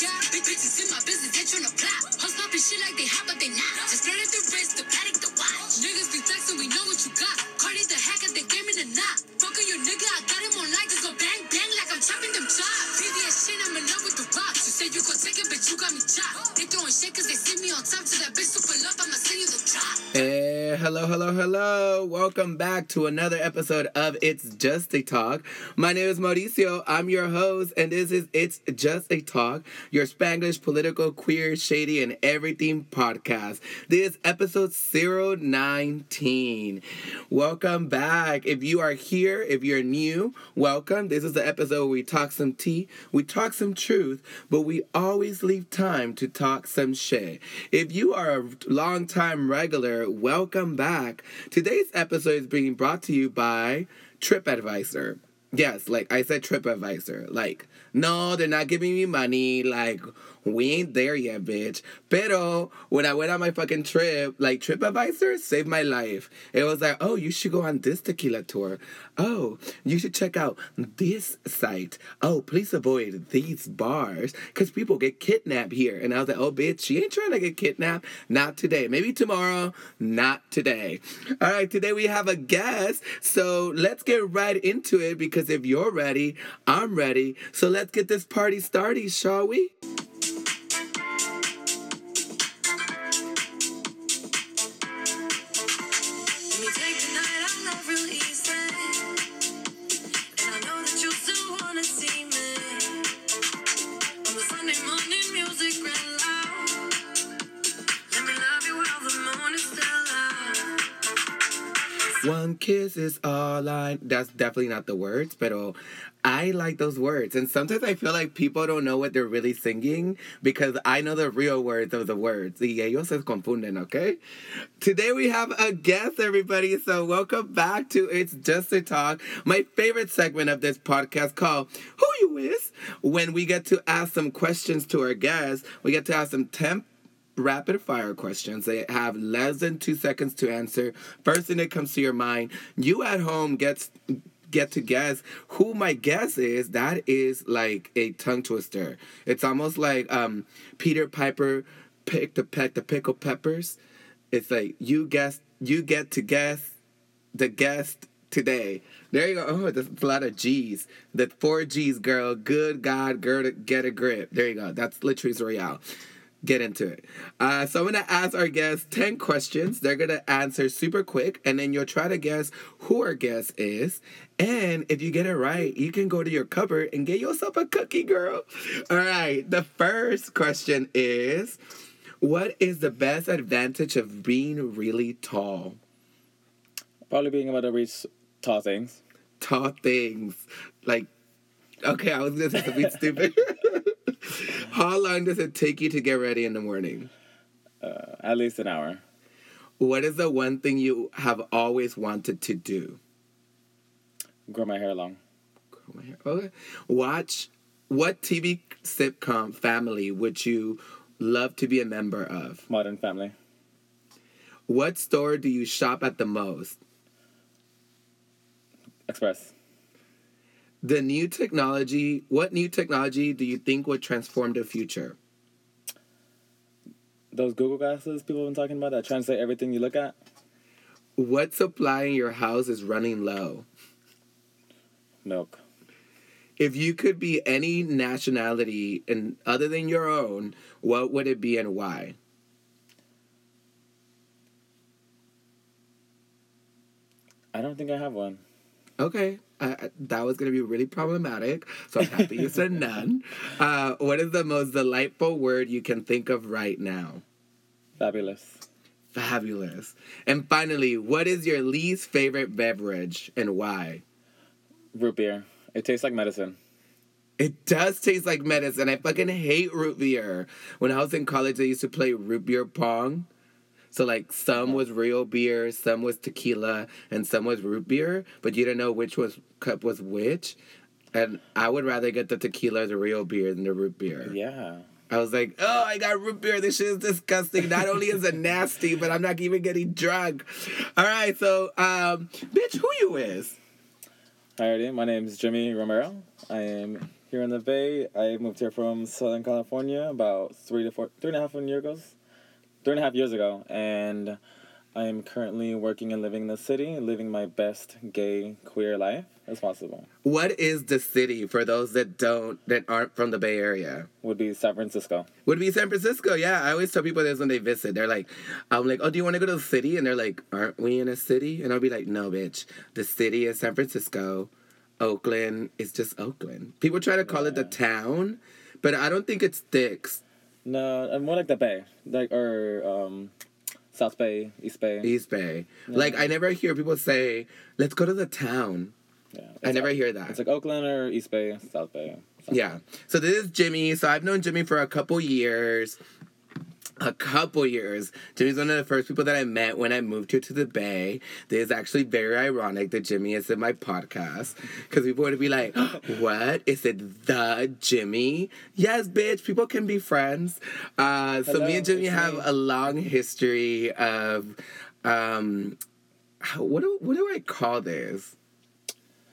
Bitch, bitches in my business, they tryna plot. Hoes popping shit like they hot, but they not. Just spread the wrist, the Patek, the watch. Niggas be flexing, we know what you got. Hello, hello, hello. Welcome back to another episode of It's Just a Talk. My name is Mauricio. I'm your host, and this is It's Just a Talk, your Spanglish, political, queer, shady, and everything podcast. This is episode 019. Welcome back. If you are here, if you're new, welcome. This is the episode where we talk some tea, we talk some truth, but we always leave time to talk some shit. If you are a long time regular, welcome back. Today's episode is being brought to you by TripAdvisor. Yes, like I said, TripAdvisor. Like, no, they're not giving me money. Like, we ain't there yet, bitch. Pero when I went on my fucking trip, like TripAdvisor saved my life. It was like, oh, you should go on this tequila tour. Oh, you should check out this site. Oh, please avoid these bars because people get kidnapped here. And I was like, oh, bitch, she ain't trying to get kidnapped. Not today. Maybe tomorrow. Not today. All right, today we have a guest. So let's get right into it because if you're ready, I'm ready. So let's get this party started, shall we? One kiss is all I. That's definitely not the words, but I like those words. And sometimes I feel like people don't know what they're really singing because I know the real words of the words. Y ellos se confunden, okay? Today we have a guest, everybody. So welcome back to It's Just a Talk, my favorite segment of this podcast called Who You Is, when we get to ask some questions to our guests. We get to ask them 10 rapid fire questions. They have less than two seconds to answer. First thing that comes to your mind, you at home gets get to guess who my guess is. That is like a tongue twister. It's almost like um, Peter Piper picked the peck the pickled peppers. It's like you guess you get to guess the guest today. There you go. Oh, there's a lot of G's. The four G's, girl. Good God, girl, get a grip. There you go. That's literally Royale get into it. Uh, so I'm gonna ask our guests 10 questions. They're gonna answer super quick, and then you'll try to guess who our guest is. And if you get it right, you can go to your cupboard and get yourself a cookie, girl. All right, the first question is What is the best advantage of being really tall? Probably being able to reach tall things. Tall things. Like, okay, I was gonna say something stupid. How long does it take you to get ready in the morning? Uh, at least an hour. What is the one thing you have always wanted to do? Grow my hair long. Grow my hair. Okay. Watch what TV sitcom family would you love to be a member of? Modern Family. What store do you shop at the most? Express. The new technology, what new technology do you think would transform the future? Those Google glasses people have been talking about that translate everything you look at. What supply in your house is running low? Milk. If you could be any nationality and other than your own, what would it be and why? I don't think I have one. Okay, uh, that was going to be really problematic, so I'm happy you said none. Uh, what is the most delightful word you can think of right now? Fabulous. Fabulous. And finally, what is your least favorite beverage and why? Root beer. It tastes like medicine. It does taste like medicine. I fucking hate root beer. When I was in college, I used to play root beer pong. So like some was real beer, some was tequila, and some was root beer, but you didn't know which was cup was which. And I would rather get the tequila, the real beer, than the root beer. Yeah. I was like, oh, I got root beer. This shit is disgusting. Not only is it nasty, but I'm not even getting drunk. All right, so, um, bitch, who you is? Alrighty, my name is Jimmy Romero. I am here in the Bay. I moved here from Southern California about three to four, three and a half years ago, three and a half years ago, and I am currently working and living in the city, living my best gay queer life as possible. What is the city for those that don't that aren't from the Bay Area? Would be San Francisco. Would be San Francisco. Yeah, I always tell people this when they visit. They're like, I'm like, oh, do you want to go to the city? And they're like, aren't we in a city? And I'll be like, no, bitch. The city is San Francisco. Oakland is just Oakland. People try to call it the town, but I don't think it sticks. No, I'm more like the Bay, like or um, South Bay, East Bay. East Bay. Like I never hear people say, "Let's go to the town." Yeah, I never like- hear that. It's like Oakland or East Bay, South Bay. something. Yeah. So this is Jimmy. So I've known Jimmy for a couple years. A couple years. Jimmy's one of the first people that I met when I moved here to the Bay. This is actually very ironic that Jimmy is in my podcast because people would be like, "What is it? The Jimmy? Yes, bitch. People can be friends." Uh, so Hello, me and Jimmy have me. a long history of, um, how- what do what do I call this?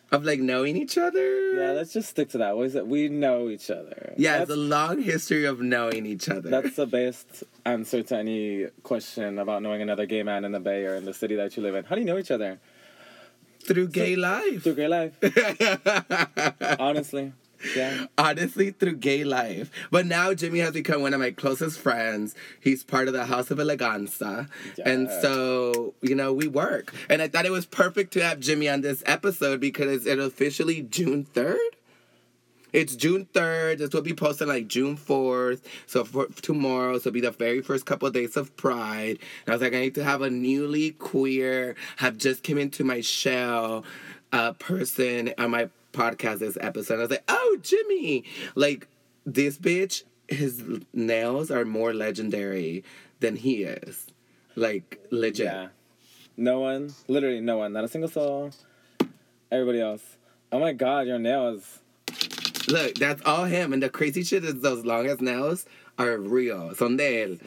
Of like knowing each other. Yeah, let's just stick to that. What is it? We know each other. Yeah, that's, it's a long history of knowing each other. that's the best answer to any question about knowing another gay man in the Bay or in the city that you live in. How do you know each other? through gay life. Through gay life. Honestly. Yeah. Honestly, through gay life. But now Jimmy has become one of my closest friends. He's part of the House of Eleganza. And so, you know, we work. And I thought it was perfect to have Jimmy on this episode because it's officially June 3rd. It's June 3rd. This will be posted like June 4th. So for tomorrow, so be the very first couple of days of Pride. And I was like, I need to have a newly queer, have just came into my shell uh, person on my podcast this episode. I was like, oh, Jimmy. Like, this bitch, his nails are more legendary than he is. Like, legit. Yeah. No one, literally no one, not a single soul. Everybody else. Oh my god, your nails. Look, that's all him. And the crazy shit is those long ass nails are real. Son de él.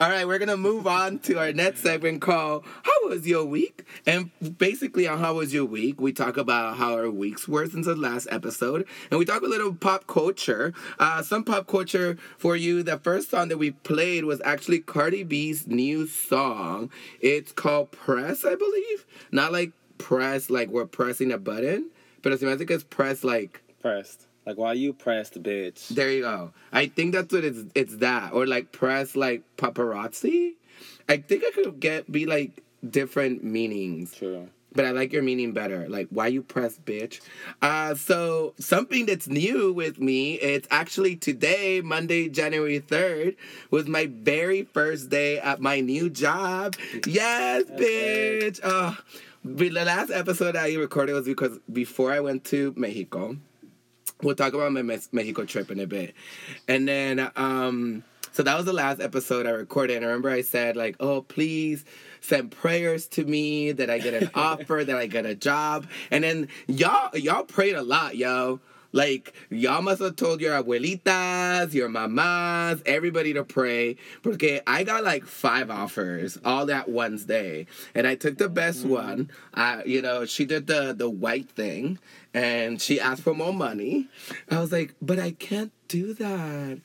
All right, we're gonna move on to our next segment called "How Was Your Week?" And basically, on "How Was Your Week," we talk about how our weeks were since the last episode, and we talk a little pop culture. Uh, some pop culture for you. The first song that we played was actually Cardi B's new song. It's called "Press," I believe. Not like press, like we're pressing a button, but it's music is press like Pressed. Like why you pressed, bitch? there you go. I think that's what it's it's that or like press like paparazzi. I think I could get be like different meanings, True. but I like your meaning better. Like why you press bitch. Uh so something that's new with me, it's actually today, Monday, January 3rd, was my very first day at my new job. Yes, bitch. Oh, the last episode I recorded was because before I went to Mexico we'll talk about my Mexico trip in a bit. And then, um, so that was the last episode I recorded. And I remember I said, like, oh, please send prayers to me that I get an offer, that I get a job. And then y'all, y'all prayed a lot, yo. Like, y'all must have told your abuelitas, your mamas, everybody to pray. Porque I got like five offers all that Wednesday. And I took the best one. I, you know, she did the, the white thing and she asked for more money. I was like, but I can't do that.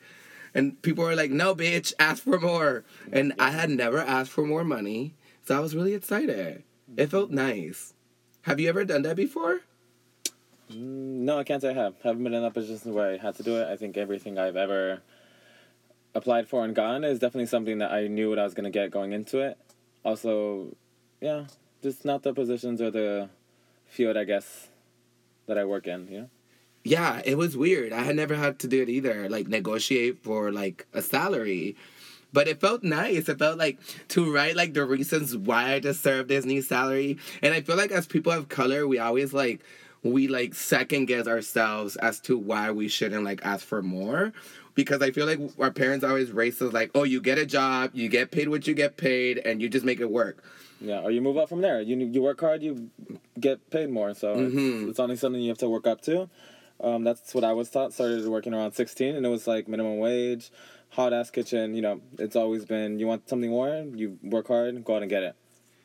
And people were like, no, bitch, ask for more. And I had never asked for more money. So I was really excited. It felt nice. Have you ever done that before? Mm, No, I can't say I have. Haven't been in that position where I had to do it. I think everything I've ever applied for and gotten is definitely something that I knew what I was gonna get going into it. Also, yeah, just not the positions or the field, I guess, that I work in. You know. Yeah, it was weird. I had never had to do it either, like negotiate for like a salary. But it felt nice. It felt like to write like the reasons why I deserve this new salary. And I feel like as people of color, we always like we like second guess ourselves as to why we shouldn't like ask for more. Because I feel like our parents always raised us like, oh, you get a job, you get paid what you get paid, and you just make it work. Yeah, or you move up from there. You you work hard, you get paid more. So Mhm. it's, it's only something you have to work up to. Um, that's what I was taught. Started working around sixteen, and it was like minimum wage, hot ass kitchen. You know, it's always been you want something more, you work hard, go out and get it.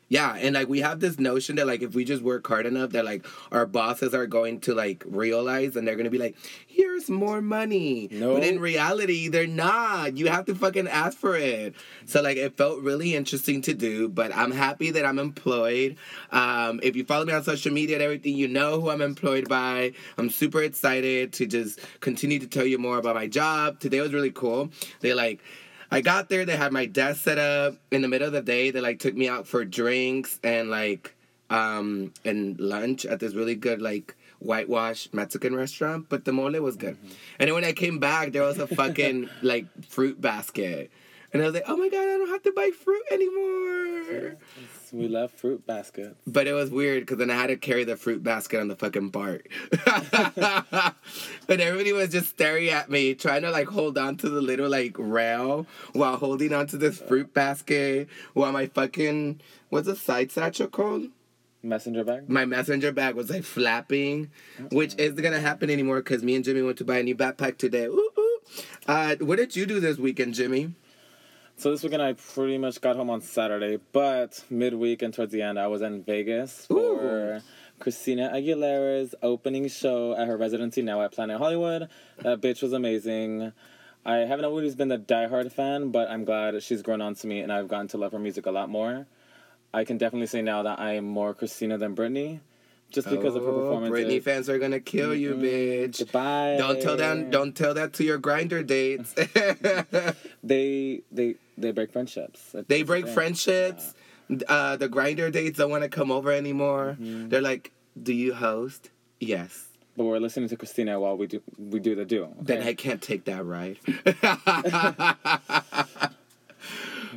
Yeah, and like we have this notion that like if we just work hard enough, that like our bosses are going to like realize and they're gonna be like, "Here's more money." No. But in reality, they're not. You have to fucking ask for it. So like it felt really interesting to do, but I'm happy that I'm employed. Um, if you follow me on social media and everything, you know who I'm employed by. I'm super excited to just continue to tell you more about my job. Today was really cool. They like. I got there, they had my desk set up in the middle of the day. They like took me out for drinks and like um and lunch at this really good like whitewash Mexican restaurant, but the mole was good. And then when I came back, there was a fucking like fruit basket. And I was like, oh my god, I don't have to buy fruit anymore. We love fruit baskets. But it was weird because then I had to carry the fruit basket on the fucking BART. but everybody was just staring at me, trying to like hold on to the little like rail while holding on to this fruit basket while my fucking, what's the side satchel called? Messenger bag. My messenger bag was like flapping, which isn't gonna happen anymore because me and Jimmy went to buy a new backpack today. Ooh, ooh. Uh, what did you do this weekend, Jimmy? So this weekend I pretty much got home on Saturday, but midweek and towards the end I was in Vegas for Ooh. Christina Aguilera's opening show at her residency now at Planet Hollywood. That bitch was amazing. I haven't always been a diehard fan, but I'm glad she's grown on to me and I've gotten to love her music a lot more. I can definitely say now that I am more Christina than Britney, just because of her Oh, performance. Britney fans are gonna kill you, bitch. Goodbye. Don't tell them. Don't tell that to your Grindr dates. They they they break friendships. They break friendships. Uh, the Grindr dates don't want to come over anymore. Mm-hmm. They're like, "Do you host?" Yes. But we're listening to Christina while we do we do the do. Then? I can't take that ride.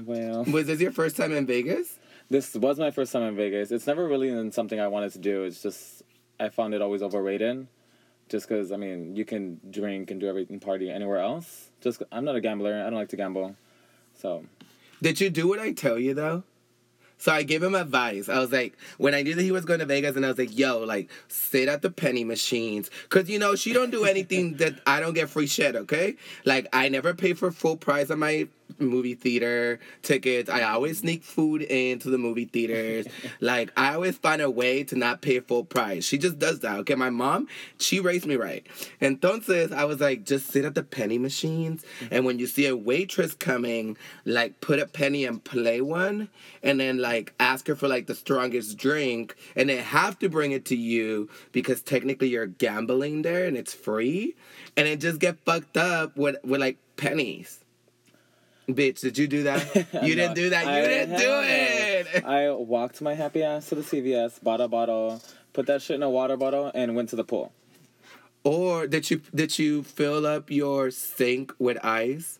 well, Was this your first time in Vegas? this was my first time in Vegas. It's never really been something I wanted to do. It's just I found it always overrated. Just because I mean, you can drink and do everything, party anywhere else. Just I'm not a gambler. I don't like to gamble. So Did you do what I tell you though? So I gave him advice. I was like, when I knew that he was going to Vegas, and I was like, yo, like, sit at the penny machines. Cause you know, she don't do anything that I don't get free shit, okay? Like, I never pay for full price on my movie theater tickets. I always sneak food into the movie theaters. like, I always find a way to not pay full price. She just does that, okay? My mom, she raised me right. And entonces, I was like, just sit at the penny machines. Mm-hmm. And when you see a waitress coming, like, put a penny and play one. And then, like, ask her for, like, the strongest drink. And they have to bring it to you because technically you're gambling there and it's free. And it just get fucked up with, with like, pennies. Bitch, did you do that? You didn't do that. You I didn't do it. I walked my happy ass to the CVS, bought a bottle, put that shit in a water bottle, and went to the pool. Or did you did you fill up your sink with ice?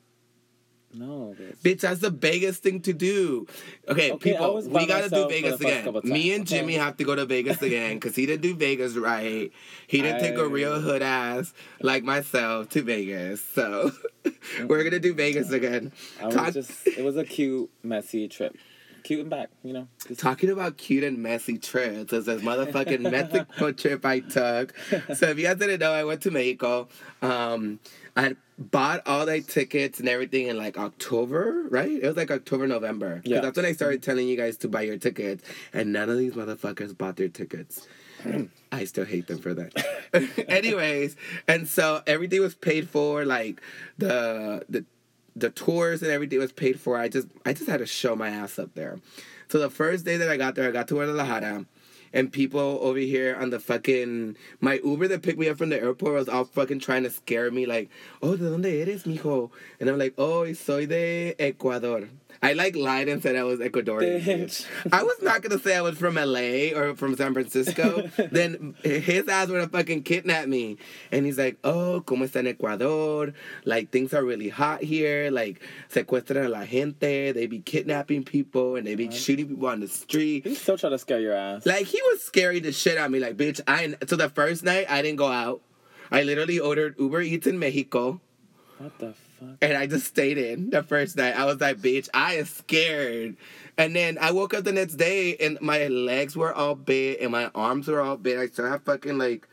No, bitch. Bitch, that's the biggest thing to do. Okay, Okay, people, we gotta do Vegas again. Me and Jimmy have to go to Vegas again because he didn't do Vegas right. He didn't take a real hood ass like myself to Vegas. So we're gonna do Vegas again. I was Talk- just, it was a cute, messy trip. Cute and back, you know. Just- Talking about cute and messy trips, it's this motherfucking Mexico trip I took. So if you guys didn't know, I went to Mexico. Um, I had bought all the tickets and everything in like October, right? It was like October, November. Yeah. that's when I started telling you guys to buy your tickets, and none of these motherfuckers bought their tickets. I still hate them for that. Anyways, and so everything was paid for, like the the the tours and everything was paid for. I just I just had to show my ass up there. So the first day that I got there, I got to Guadalajara. And people over here on the fucking my Uber that picked me up from the airport was all fucking trying to scare me like, oh, ¿de dónde eres, mijo? And I'm like, oh, soy de Ecuador. I like lied and said I was Ecuadorian. I was not gonna say I was from LA or from San Francisco. then his ass would have fucking kidnapped me. And he's like, oh, ¿cómo está en Ecuador? Like things are really hot here. Like secuestran a la gente. They be kidnapping people and they be shooting people on the street. He's still trying to scare your ass. Like he was scary the shit out of me. Like bitch, I so the first night I didn't go out. I literally ordered Uber Eats in Mexico. what the fuck? And I just stayed in the first night. I was like, bitch, I am scared. And then I woke up the next day and my legs were all big and my arms were all big. I still have fucking like,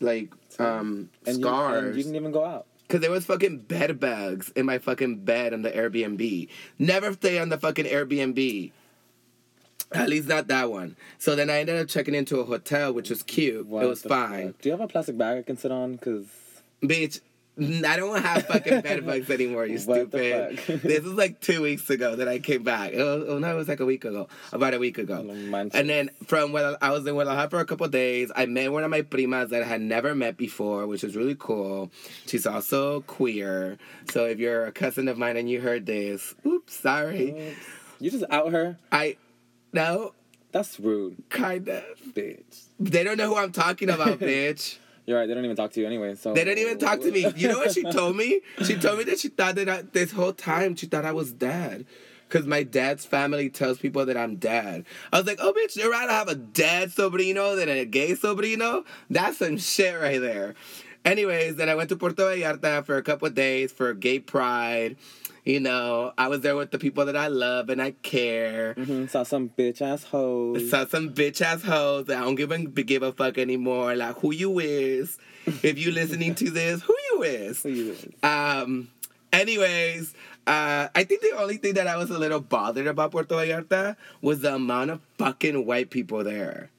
like, um, And you, scars. and you didn't even go out. Cause there was fucking bed bugs in my fucking bed on the Airbnb. Never stay on the fucking Airbnb. At least not that one. So then I ended up checking into a hotel, which was cute. What it was fine. fuck? Do you have a plastic bag I can sit on? Cause Bitch, I don't have fucking bed bugs anymore, you stupid. this is like two weeks ago that I came back. Oh, oh, no, it was like a week ago. About a week ago. And then from when I was in Guadalajara for a couple days, I met one of my primas that I had never met before, which was really cool. She's also queer. So if you're a cousin of mine and you heard this, oops, sorry. you just out her. I, no, That's rude, kind of. bitch. They don't know who I'm talking about, bitch. You're right. They don't even talk to you anyway. So They didn't even talk to me. You know what she told me? She told me that she thought that I, this whole time she thought I was dead. Cause my dad's family tells people that I'm dead. I was like, oh bitch, you'd rather have a dead sobrino than a gay sobrino? That's some shit right there. Anyways, then I went to Puerto Vallarta for a couple of days for gay pride. You know, I was there with the people that I love and I care. Mhm, saw some bitch ass hoes. Saw some bitch ass hoes I don't give a give a fuck anymore. Like who you is. If you listening to this, who you is. Who you is? Um. Anyways, uh, I think the only thing that I was a little bothered about Puerto Vallarta was the amount of fucking white people there.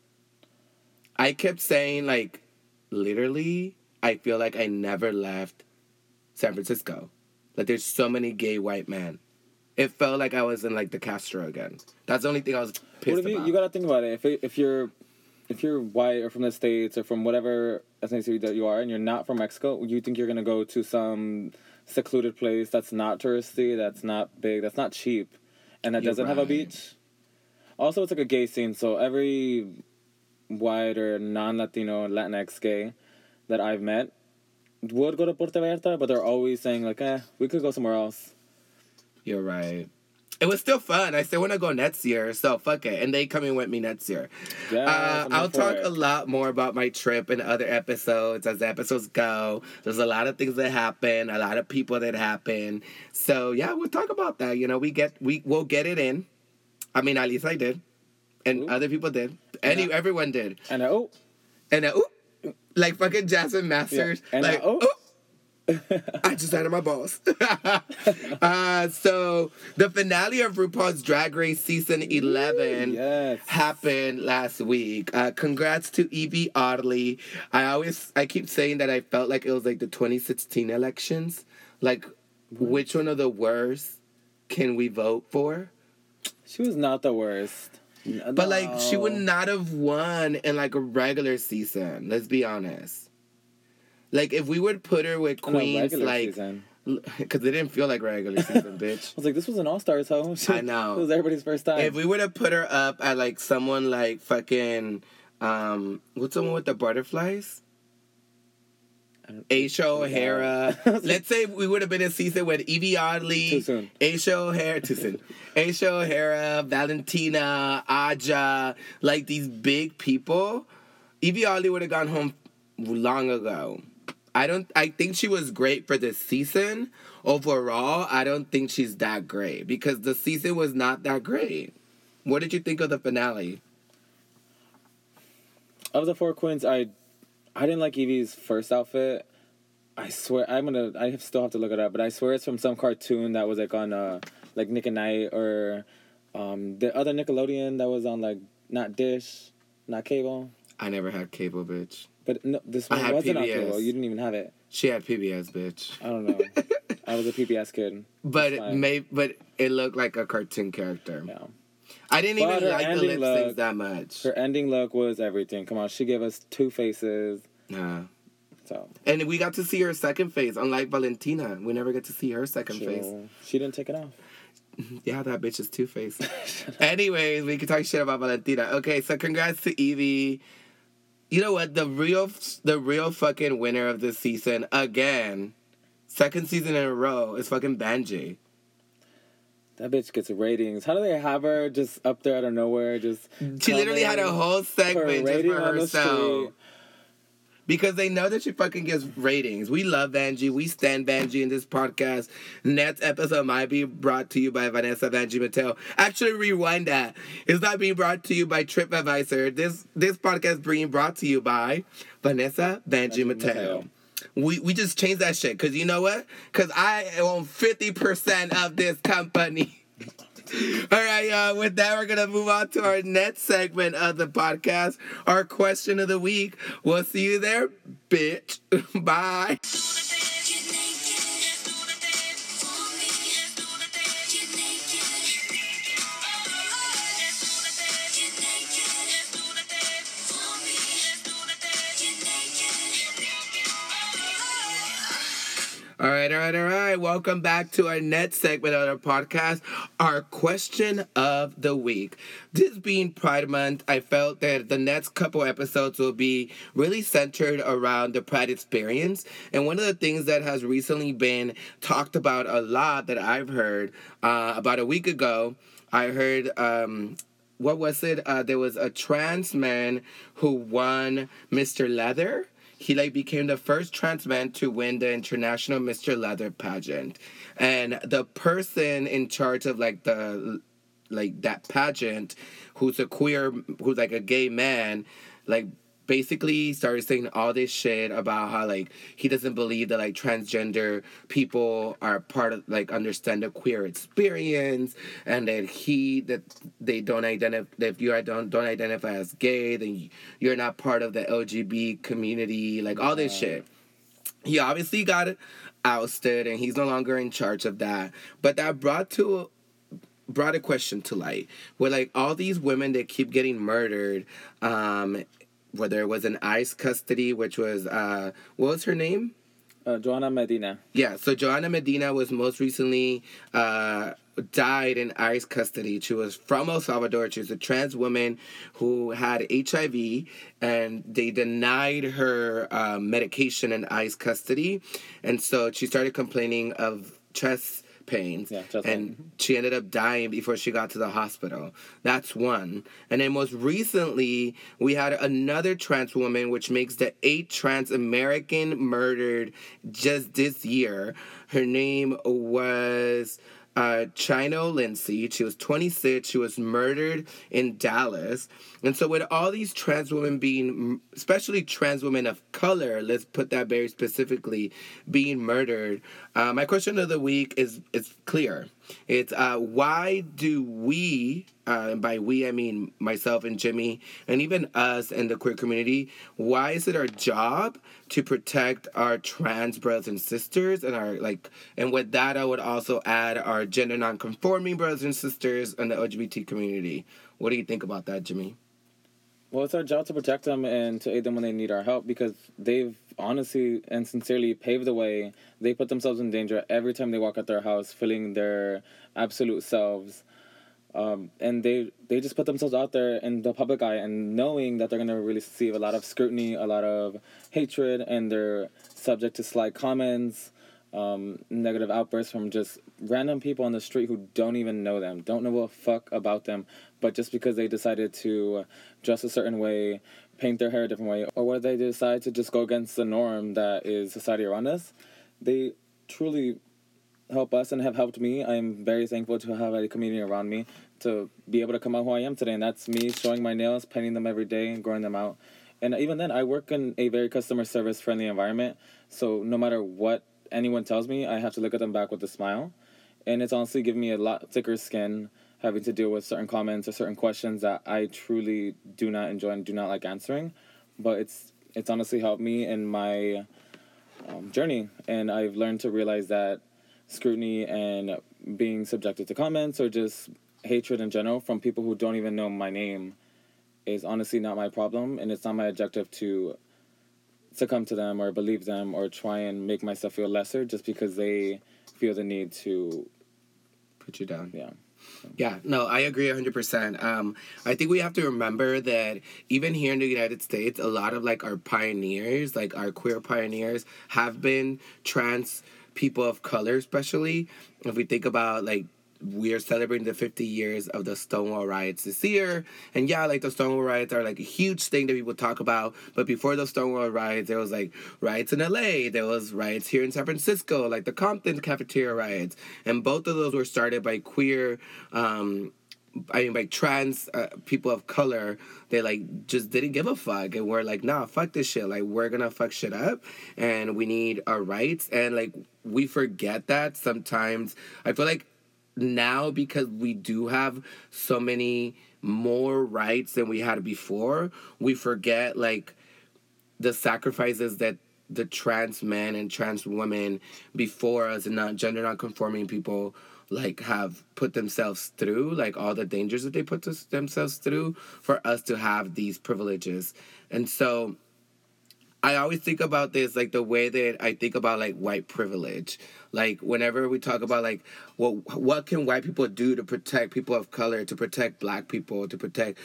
I kept saying like, literally, I feel like I never left San Francisco. Like there's so many gay white men. It felt like I was in like the Castro again. That's the only thing I was pissed What if you, about. you gotta think about it. If if you're if you're white or from the states or from whatever ethnicity that you are, and you're not from Mexico, you think you're gonna go to some secluded place that's not touristy, that's not big, that's not cheap, and that You're doesn't have a beach. Also, it's like a gay scene, so every white or non-Latino Latinx gay that I've met would go to Puerto Vallarta, but they're always saying like, "Eh, we could go somewhere else." You're right. It was still fun. I still want to go next year, so fuck it. And they coming with me next year. Yeah, Uh, I'll talk it. a lot more about my trip in other episodes as the episodes go. There's a lot of things that happen, a lot of people that happen. So yeah, we'll talk about that. You know, we get we we'll get it in. I mean, at least I did, and Ooh. other people did. Any Yeah. everyone did. And uh, oh, And uh, ooh, like fucking Jasmine Masters. Yeah. And, like uh, oh. ooh. I just had my balls. uh, so the finale of RuPaul's Drag Race season eleven yes. happened last week. Uh, congrats to Yvie Oddly. I always I keep saying that I felt like it was like the 2016 elections. Like, which one of the worst can we vote for? She was not the worst. But like, she would not have won in like a regular season. Let's be honest. Like, if we would put her with queens, like, because it didn't feel like regular season, bitch. I was like, this was an All Stars hoe. I know. it was everybody's first time. If we would have put her up at like someone like fucking um what's the one with the butterflies? Asia O'Hara. Let's say we would have been in season with Yvie Oddly, Too soon. Asia O'Hara, too soon. Asia O'Hara, Valentina, Aja, like these big people. Yvie Oddly would have gone home long ago. I don't. I think she was great for this season. Overall, I don't think she's that great because the season was not that great. What did you think of the finale? of the four queens, I, I didn't like Yvie's first outfit. I swear, I'm gonna. I have- still have to look it up, but I swear it's from some cartoon that was like on uh like Nick at Nite or, um the other Nickelodeon that was on like not Dish, not cable. I never had cable, bitch. But no, this I one had wasn't on PBS. cable. You didn't even have it. She had PBS, bitch. I don't know. I was a PBS kid. But it may, but it looked like a cartoon character. Yeah. I didn't But even like the lip syncs look- that much. Her ending look was everything. Come on, she gave us two faces. Nah. So And we got to see her second face, unlike Valentina. We never get to see her second face. she, she didn't take it off. Yeah, that bitch is two faced. Anyways, we can talk shit about Valentina. Okay, so congrats to Yvie. You know what? The real, the real fucking winner of this season again, second season in a row is fucking Vanjie. That bitch gets ratings. How do they have her just up there out of nowhere? Just She literally had a whole segment just for herself. Because they know that she fucking gets ratings. We love Vanjie. We stand Vanjie in this podcast. Next episode might be brought to you by Vanessa Vanjie Mateo. Actually, rewind that. It's not being brought to you by TripAdvisor. This this podcast being brought to you by Vanessa Vanjie Vanjie Mateo. Mateo. We we just changed that shit. Cause you know what? Cause I own 50% of this company. All right, y'all. With that, we're gonna move on to our next segment of the podcast, our question of the week. We'll see you there, bitch. Bye. All right, all right, all right. Welcome back to our next segment of our podcast, our question of the week. This being Pride Month, I felt that the next couple episodes will be really centered around the Pride experience. And one of the things that has recently been talked about a lot that I've heard uh, about a week ago, I heard. Um, what was it? Uh, there was a trans man who won Mr. Leather he like became the first trans man to win the international Mr. Leather pageant. And the person in charge of like the like that pageant who's a queer who's like a gay man like basically started saying all this shit about how like he doesn't believe that like transgender people are part of like understand the queer experience and that he that they don't identify that if you don't don't identify as gay then you're not part of the LGBT community like all this shit. He obviously got ousted and he's no longer in charge of that. But that brought to brought a question to light where like all these women that keep getting murdered um whether it was in ICE custody, which was uh, what was her name? Uh, Johana Medina. Yeah, so Johana Medina was most recently uh, died in ICE custody. She was from El Salvador. She was a trans woman who had HIV, and they denied her uh, medication in ICE custody, and so she started complaining of chest pains. Yeah, and like- she ended up dying before she got to the hospital. That's one. And then most recently, we had another trans woman, which makes the eighth trans American murdered just this year. Her name was uh, Chynal Lindsey. She was 26. She was murdered in Dallas. And so, with all these trans women being, especially trans women of color, let's put that very specifically, being murdered, uh, my question of the week is is clear. It's uh, why do we, uh, and by we I mean myself and Jimmy, and even us and the queer community, why is it our job to protect our trans brothers and sisters and our like, and with that I would also add our gender non-conforming brothers and sisters and the LGBT community. What do you think about that, Jimmy? Well, it's our job to protect them and to aid them when they need our help because they've honestly and sincerely paved the way. They put themselves in danger every time they walk out their house, feeling their absolute selves. Um, and they they just put themselves out there in the public eye and knowing that they're going to receive a lot of scrutiny, a lot of hatred, and they're subject to sly comments, um, negative outbursts from just random people on the street who don't even know them, don't know a fuck about them, but just because they decided to dress a certain way, paint their hair a different way, or whether they decide to just go against the norm that is society around us, they truly help us and have helped me. I'm very thankful to have a community around me to be able to come out who I am today, and that's me showing my nails, painting them every day, and growing them out. And even then, I work in a very customer service friendly environment, so no matter what anyone tells me, I have to look at them back with a smile, and it's honestly given me a lot thicker skin having to deal with certain comments or certain questions that I truly do not enjoy and do not like answering, but it's it's honestly helped me in my um, journey, and I've learned to realize that scrutiny and being subjected to comments or just hatred in general from people who don't even know my name is honestly not my problem and it's not my objective to succumb to them or believe them or try and make myself feel lesser just because they feel the need to Put you down. yeah Yeah, no, I agree 100%. Um, I think we have to remember that even here in the United States, a lot of like our pioneers, like our queer pioneers, have been trans people of color, especially. If we think about like, we are celebrating the 50 years of the Stonewall riots this year. And yeah, like the Stonewall riots are like a huge thing that people talk about. But before the Stonewall riots, there was like riots in LA, there was riots here in San Francisco, like the Compton cafeteria riots. And both of those were started by queer um, I mean, by trans uh, people of color, they like just didn't give a fuck, and we're like, nah, fuck this shit. Like, we're gonna fuck shit up, and we need our rights, and like we forget that sometimes. I feel like now because we do have so many more rights than we had before, we forget like the sacrifices that the trans men and trans women before us and not gender non conforming people like have put themselves through like all the dangers that they put themselves through for us to have these privileges. And so I always think about this like the way that I think about like white privilege. Like whenever we talk about like what what can white people do to protect people of color, to protect black people, to protect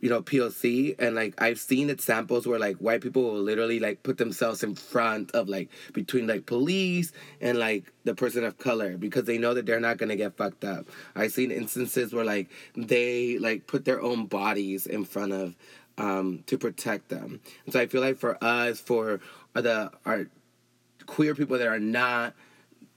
you know POC and like I've seen examples where like white people will literally like put themselves in front of like between like police and like the person of color because they know that they're not gonna get fucked up. I've seen instances where like they like put their own bodies in front of um, to protect them. And so I feel like for us, for the our queer people that are not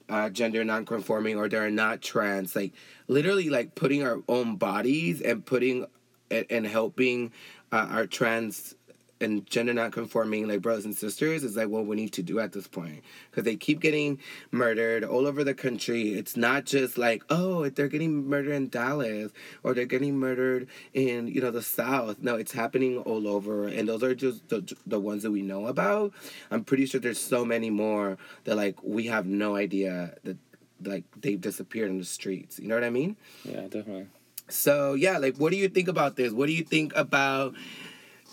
uh, gender non-conforming or they're not trans, like literally like putting our own bodies and putting and, and helping uh, our trans and gender not conforming like brothers and sisters is like what we need to do at this point. Because they keep getting murdered all over the country. It's not just like oh they're getting murdered in dallas or they're getting murdered in you know the south. No it's happening all over and those are just the, the ones that we know about. I'm pretty sure there's so many more that like we have no idea that like they've disappeared in the streets. You know what i mean? Yeah, definitely. so yeah, like what do you think about this? What do you think about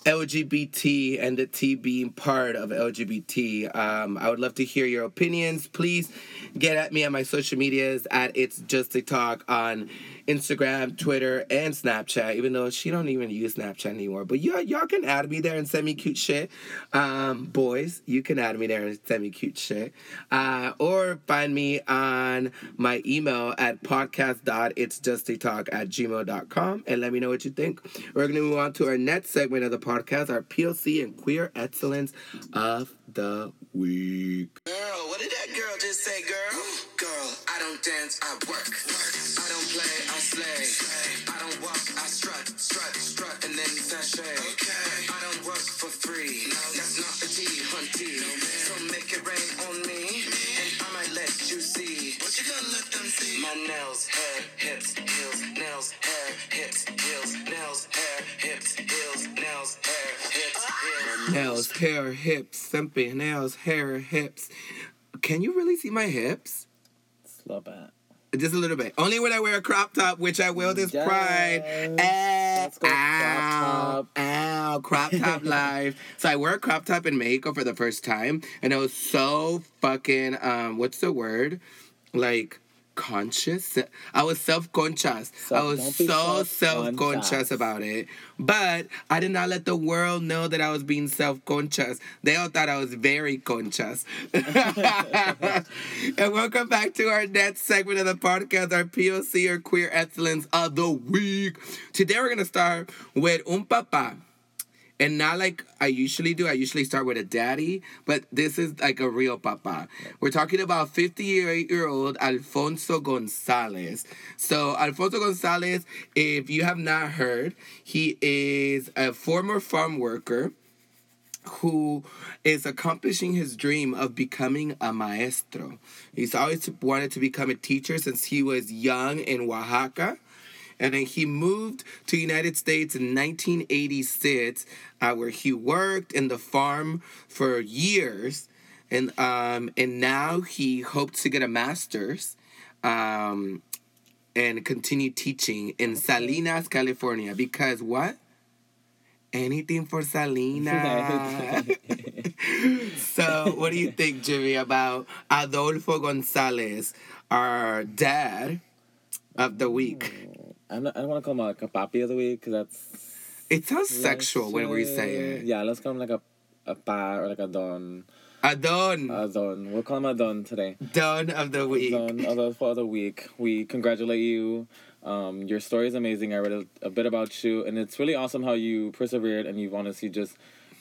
LGBT and the T being part of LGBT? Um, I would love to hear your opinions. Please get at me on my social medias at It's Just a Talk on Instagram, Twitter, and Snapchat. Even though she don't even use Snapchat anymore, but y'all y'all can add me there and send me cute shit. Um, boys, you can add me there and send me cute shit, uh, or find me on my email at podcast.itsjustatalk at gmail.com and let me know what you think. We're to move on to our next segment of the podcast, our POC and Queer Excellence of the Week. Girl, what did that girl just say, girl? Girl, I don't dance, I work. I don't play, I slay. I don't walk, I strut, strut, strut, and then sashay. Okay. See? My nails, hair, hips, heels, nails, hair, hips, heels, nails, hair, hips, heels, nails, hair, hips, heels. Nails, hair, hips, something, nails, hair, hips. Can you really see my hips? Slow bit. Just a little bit. Only when I wear a crop top, which I will this Yes. pride. Eh, Let's go crop ow, top. ow, crop top life. So I wore a crop top in Mexico for the first time, and I was so fucking um, what's the word? Like conscious. I was self conscious. I was so self self-conscious. conscious about it. But I did not let the world know that I was being self conscious. They all thought I was very conscious. and welcome back to our next segment of the podcast, our POC or Queer Excellence of the Week. Today we're going to start with un papa. And not like I usually do. I usually start with a daddy, but this is like a real papa. We're talking about 58 year old Alfonso Gonzalez. So, Alfonso Gonzalez, if you have not heard, he is a former farm worker who is accomplishing his dream of becoming a maestro. He's always wanted to become a teacher since he was young in Oaxaca. And then he moved to United States in 1986, uh, where he worked in the farm for years, and um, and now he hopes to get a master's, um, and continue teaching in Salinas, California. Because what? Anything for Salinas. so, what do you think, Jimmy, about Adolfo Gonzalez, our dad of the week? I'm not, I don't want to call him like a papi of the week because that's It sounds sexual when we say it. Yeah, let's call him like a a pa or like a don. A don. A don. We'll call him a don today. Don of the week. Don of the, of the week. We congratulate you. Um, your story is amazing. I read a, a bit about you, and it's really awesome how you persevered and you've honestly just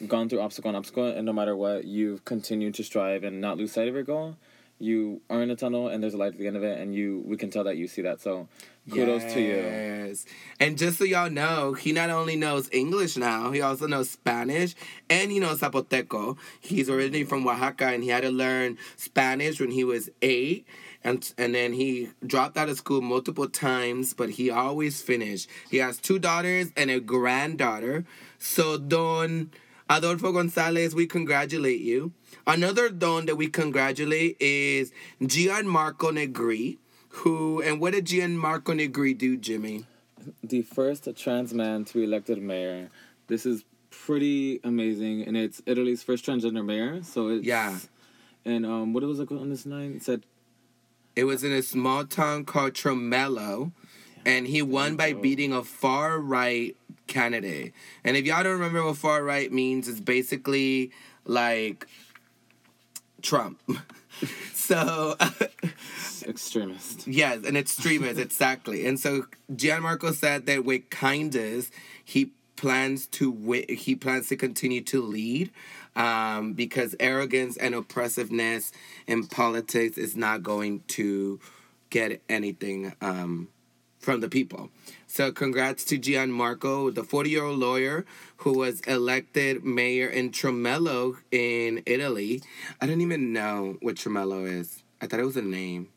gone through obstacle and obstacle, and no matter what, you've continued to strive and not lose sight of your goal. You are in a tunnel, and there's a light at the end of it, and you we can tell that you see that. So, kudos to you. Yes. And just so y'all know, he not only knows English now, he also knows Spanish and he knows Zapoteco. He's originally from Oaxaca and he had to learn Spanish when he was eight. and and then he dropped out of school multiple times, but he always finished. He has two daughters and a granddaughter. So Don Adolfo Gonzalez, we congratulate you. Another Don that we congratulate is Gianmarco Negri, who and what did Gianmarco Negri do, Jimmy? The first trans man to be elected mayor. This is pretty amazing, and it's Italy's first transgender mayor. So it's Yeah. And um, what was it on this line? It said It was in a small town called Tromello, and he won by beating a far right candidate. And if y'all don't remember what far right means, it's basically like Trump. so, extremist. yes, an extremist, exactly. And so Gianmarco said that with kindness, he plans to wi- he plans to continue to lead um, because arrogance and oppressiveness in politics is not going to get anything um, from the people. So congrats to Gianmarco, the 40-year-old lawyer who was elected mayor in Tromello in Italy. I don't even know what Tromello is. I thought it was a name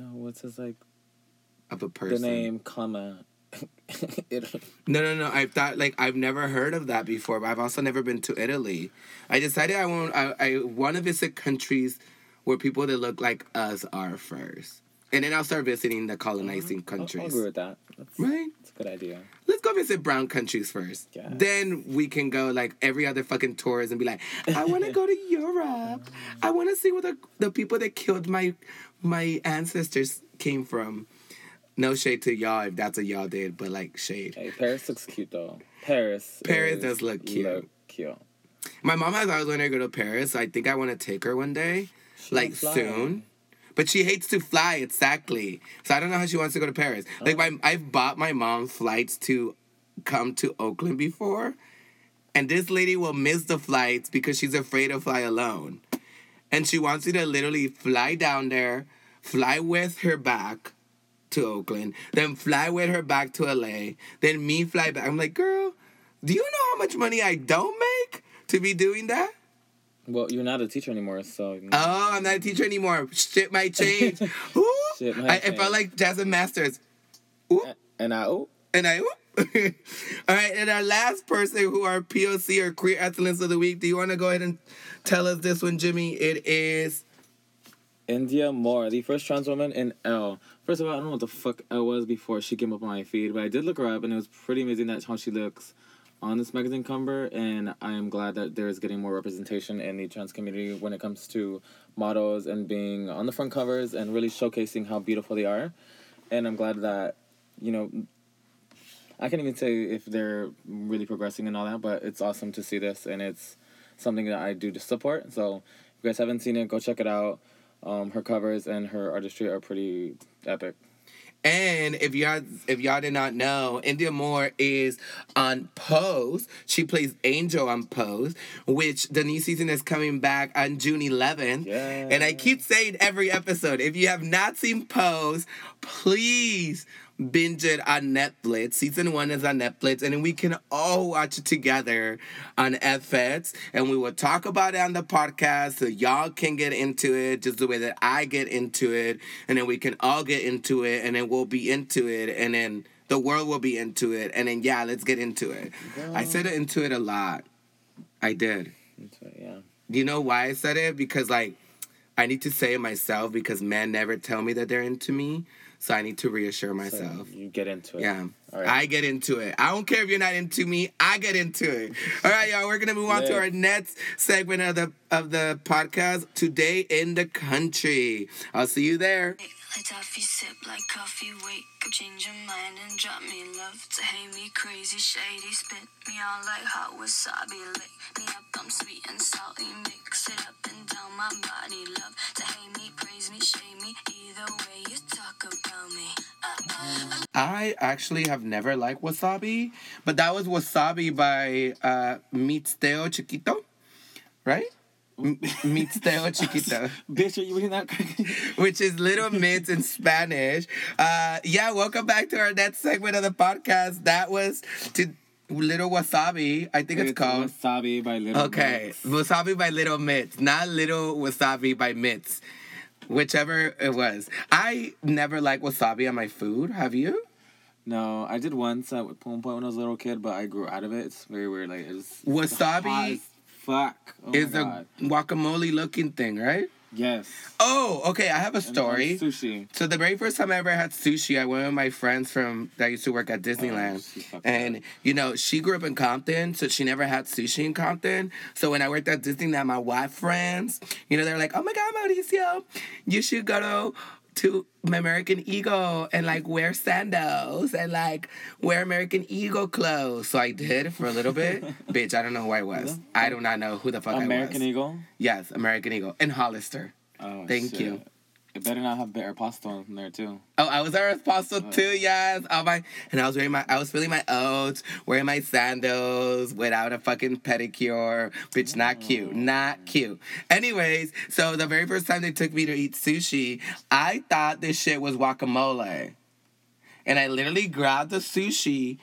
Oh, what's his like of a person. the name, comma. Italy. No, no, no. I thought like I've never heard of that before, but I've also never been to Italy. I decided I want I, I want to visit countries where people that look like us are first, and then I'll start visiting the colonizing mm-hmm. I'll countries. agree with that. That's, Right? That's a good idea. Let's go visit brown countries first. Yeah. Then we can go like every other fucking tourist and be like, I want to go to Europe. I want to see where the the people that killed my my ancestors came from. No shade to y'all if that's what y'all did, but like shade. Hey, Paris looks cute though. Paris. Paris is- does look cute. Look cute. My mom has always wanted to go to Paris. So I think I want to take her one day, She like soon. But she hates to fly exactly, so I don't know how she wants to go to Paris. Oh. Like my, I've bought my mom flights to come to Oakland before, and this lady will miss the flights because she's afraid to fly alone, and she wants you to literally fly down there, fly with her back to Oakland, then fly with her back to LA, then me fly back. I'm like, girl, do you know how much money I don't make to be doing that? Well, you're not a teacher anymore, so. Oh, I'm not a teacher anymore. Shit might change. Ooh. Shit might I, it change. felt like Jasmine Masters. Ooh. And I oh, And I, ooh. All right, and our last person who are POC or Queer Excellence of the Week, do you want to go ahead and tell us this one, Jimmy? It is. Indya Moore, the first trans woman in Elle. First of all, I don't know what the fuck Elle was before she came up on my feed, but I did look her up, and it was pretty amazing that's how she looks on this magazine cover. And I am glad that there is getting more representation in the trans community when it comes to models and being on the front covers and really showcasing how beautiful they are. And I'm glad that you know. I can't even say if they're really progressing and all that, but it's awesome to see this, and it's something that I do to support. So, if you guys haven't seen it, go check it out. Um, her covers and her artistry are pretty epic. And if y'all if y'all did not know, Indya Moore is on Pose. She plays Angel on Pose, which the new season is coming back on June 11th. Yeah. And I keep saying every episode, if you have not seen Pose, please binge it on Netflix. Season one is on Netflix, and then we can all watch it together on FX, and we will talk about it on the podcast so y'all can get into it just the way that I get into it, and then we can all get into it, and then we'll be into it, and then the world will be into it, and then yeah, let's get into it. I said it into it a lot. I did. Right, yeah. You know why I said it? Because like I need to say it myself because men never tell me that they're into me. So I need to reassure So myself. you get into it. Yeah. Right. I get into it. I don't care if you're not into me. I get into it. All right, y'all. We're gonna move on to our next segment of the of the podcast. Today in the country. I'll see you there. Like toffee, sip like coffee, wake up, change your mind and drop me love. To hate me crazy, shady, spit me on like hot wasabi. Lick me up, I'm sweet and salty, mix it up and down my body. Love to hate me, praise me, shame me. Either way you talk about me. I actually have never liked wasabi, but that was wasabi by uh, Mitsteo Chiquito, right? M- Mitsteo Chiquito. Bitch, are you reading that correctly? which is Little Mints in Spanish. Uh, yeah, welcome back to our next segment of the podcast. That was to Little Wasabi, I think it's, called. Wasabi by Little Okay. Wasabi by Little Mints, not Little Wasabi by Mints. whichever it was. I never like wasabi on my food. Have you? No, I did once at one point when I was a little kid, but I grew out of it. It's very weird. Like it's Wasabi fuck. Oh Is a guacamole looking thing, right? yes. Oh, okay. I have a story. Sushi. So the very first time I ever had sushi, I went with my friends from that used to work at Oh, Disneyland. fucked and you know, she grew up in Compton, so she never had sushi in Compton. So when I worked at Disneyland, my white friends, you know, they're like, "Oh my God, Mauricio, you should go to to American Eagle and like wear sandals and like wear American Eagle clothes." So I did for a little bit. Bitch, I don't know who I was. I do not know who the fuck American I was. American Eagle. Yes, American Eagle and Hollister. Oh, Thank shit. you. It better not have bitter pasta in there too. Oh, I was there as apostle too, yes. Oh my, and I was wearing my, I was feeling my oats, wearing my sandals without a fucking pedicure. Bitch, not cute, oh, not cute. Anyways, so the very first time they took me to eat sushi, I thought this shit was guacamole, and I literally grabbed the sushi,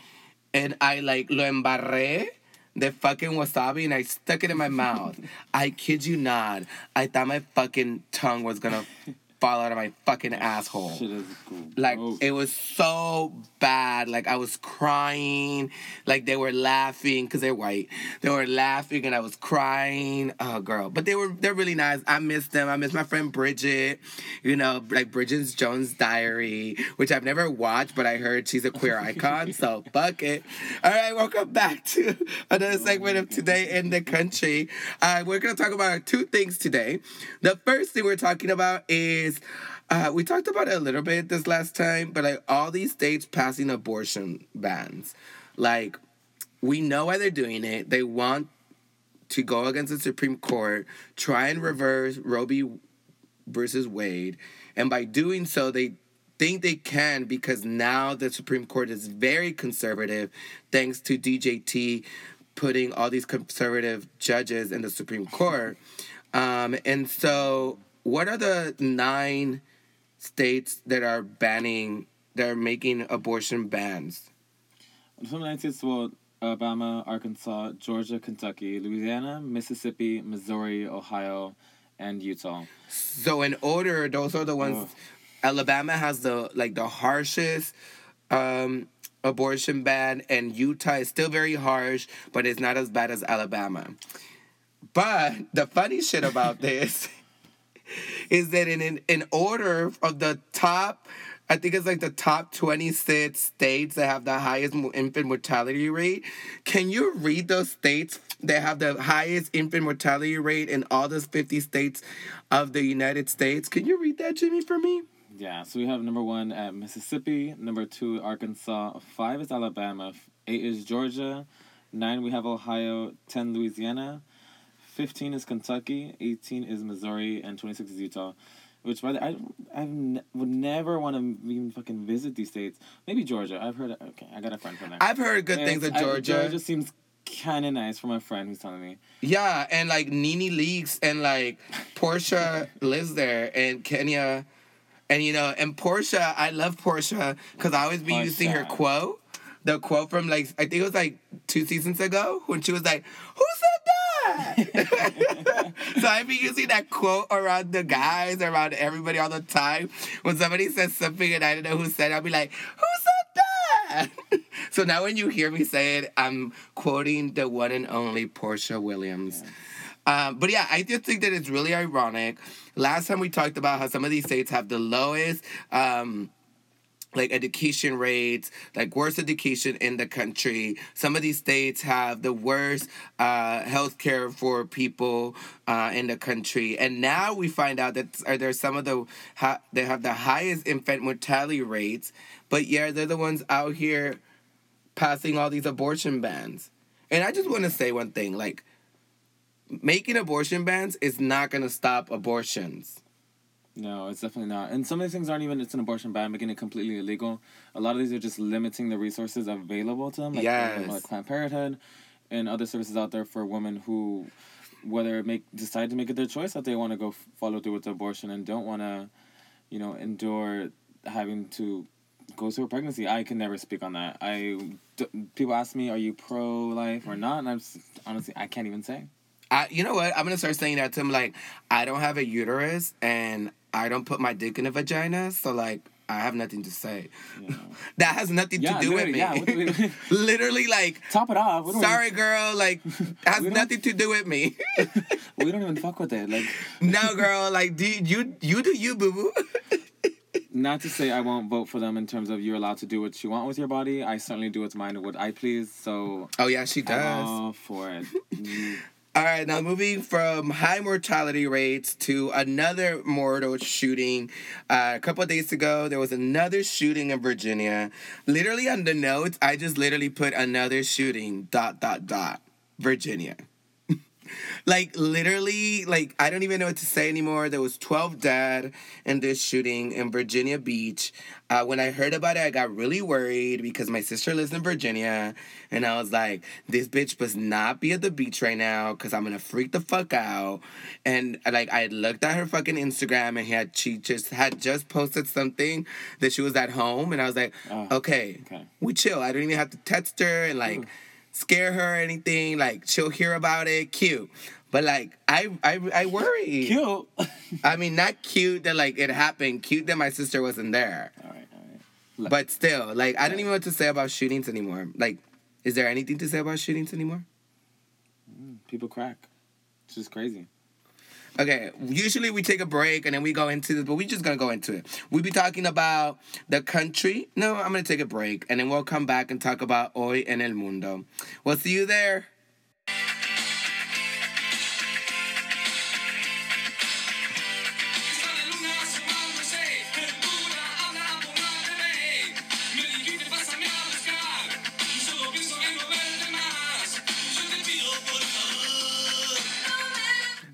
and I like lo embarré. The fucking wasabi and I stuck it in my mouth. I kid you not. I thought my fucking tongue was gonna fall out of my fucking asshole. Shit is cool. Like Oh, it was so bad. Like I was crying. Like they were laughing because they're white. They were laughing and I was crying. Oh girl, but they were they're really nice. I miss them. I miss my friend Bridget. You know, like Bridget Jones' Diary, which I've never watched, but I heard she's a queer icon. so fuck it. All right, welcome back to another segment of Today in the Country. Uh, we're gonna talk about two things today. The first thing we're talking about is uh, we talked about it a little bit this last time, but like all these states passing abortion bans, like we know why they're doing it. They want to go against the Supreme Court, try and reverse Roe v. versus Wade, and by doing so, they think they can because now the Supreme Court is very conservative, thanks to DJT putting all these conservative judges in the Supreme Court. Um, and so, what are the nine states that are banning, that are making abortion bans? The United States, well, Alabama, Arkansas, Georgia, Kentucky, Louisiana, Mississippi, Missouri, Ohio, and Utah. So in order, those are the ones. Alabama has the like the harshest um, abortion ban, and Utah is still very harsh, but it's not as bad as Alabama. But the funny shit about this is that in, in in order of the top, I think it's like the top twenty six states that have the highest infant mortality rate. Can you read those states that have the highest infant mortality rate in all those fifty states of the United States? Can you read that, Jimmy, for me? Yeah, so we have number one at Mississippi, number two Arkansas, five is Alabama, eight is Georgia, nine we have Ohio, ten Louisiana, fifteen is Kentucky, eighteen is Missouri, and twenty six is Utah. Which by the I I ne- would never want to even fucking visit these states. Maybe Georgia. I've heard. Okay, I got a friend from there. I've heard good things of It's- I- Georgia. Georgia seems kind of nice from a friend who's telling me. Yeah, and like NeNe Leakes and like Porsha lives there and Kenya. And you know, and Porsha, I love Porsha because I always be using her quote. The quote from like I think it was like two seasons ago when she was like, Who so I be using that quote around the guys, around everybody all the time. When somebody says something and I don't know who said it, I'll be like, Who said that? so now when you hear me say it, I'm quoting the one and only Porsha Williams. Um, but yeah, I just think that it's really ironic. Last time we talked about how some of these states have the lowest um, like education rates, like worst education in the country. Some of these states have the worst uh, health care for people uh, in the country. And now we find out that are there some of the ha- they have the highest infant mortality rates, but yeah, they're the ones out here passing all these abortion bans. And I just want to say one thing, like making abortion bans is not going to stop abortions. No, it's definitely not. And some of these things aren't even it's an abortion ban, making it completely illegal. A lot of these are just limiting the resources available to them. Like, Yes. like Planned Parenthood and other services out there for women who whether make decide to make it their choice that they want to go f- follow through with the abortion and don't want to, you know, endure having to go through a pregnancy. I can never speak on that. I d- people ask me, "Are you pro life or not?" And I'm s- honestly, I can't even say. I, you know what? I'm gonna start saying that to him. Like, I don't have a uterus, and I don't put my dick in a vagina, so like I have nothing to say. Yeah. That has nothing Yeah, to do with me. yeah, we- literally, like, Top it off. We sorry, girl, like, has nothing to do with me. We don't even fuck with it. Like, no, girl, like, do you you do you, boo boo? not to say I won't vote for them in terms of you're allowed to do what you want with your body. I certainly do what's mine and what I please. So oh yeah, she I'm does. all for it. All right, now moving from high mortality rates to another mortal shooting. Uh, a couple days ago, there was another shooting in Virginia. Literally on the notes, I just literally put another shooting, dot, dot, dot, Virginia. Like, literally, like, I don't even know what to say anymore. There was 12 dead in this shooting in Virginia Beach. Uh, when I heard about it, I got really worried because my sister lives in Virginia. And I was like, this bitch must not be at the beach right now because I'm going to freak the fuck out. And like, I looked at her fucking Instagram and he had, she just had just posted something that she was at home. And I was like, Oh, okay, okay. we chill. I don't even have to text her and like scare her or anything. Like, she'll hear about it. Cute. But like, I, I, I worry. cute. I mean, not cute that like it happened. Cute that my sister wasn't there. right, all right. But still, like I don't even know what to say about shootings anymore. Like, is there anything to say about shootings anymore? Mm, people crack. It's just crazy. Okay, usually we take a break and then we go into this, but we're just gonna go into it. We be talking about the country. No, I'm gonna take a break and then we'll come back and talk about hoy en el mundo. We'll see you there.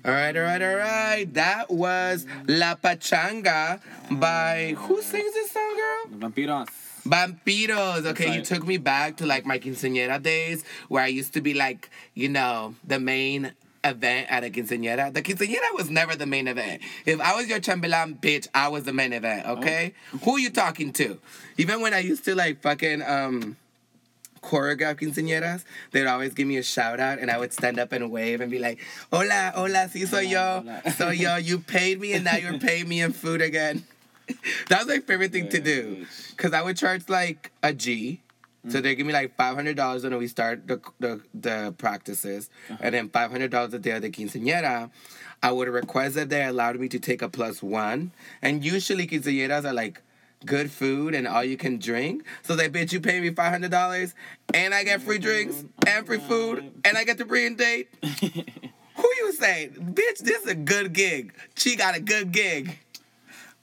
All right, all right, all right. That was La Pachanga by who sings this song, girl? Vampiros. Vampiros. Okay, you took me back to like my quinceañera days where I used to be like, you know, the main event at a quinceañera. The quinceañera was never the main event. If I was your chambelan bitch, I was the main event, okay? Who are you talking to? Even when I used to like fucking um choreograph quinceañeras, they'd always give me a shout out and I would stand up and wave and be like, Hola, hola, sí soy yo. Hola. So yo, you paid me and now you're paying me in food again. that was my favorite thing to do. Cause I would charge like a G. So mm. they give me like five hundred dollars when we start the the, the practices, uh-huh. and then five hundred dollars a day of the quinceañera. I would request that they allowed me to take a plus one, and usually quinceañeras are like good food and all you can drink. So they bitch, you pay me five hundred dollars, and I get free drinks and free food, and I get to bring date. Who you say, bitch? This is a good gig. She got a good gig.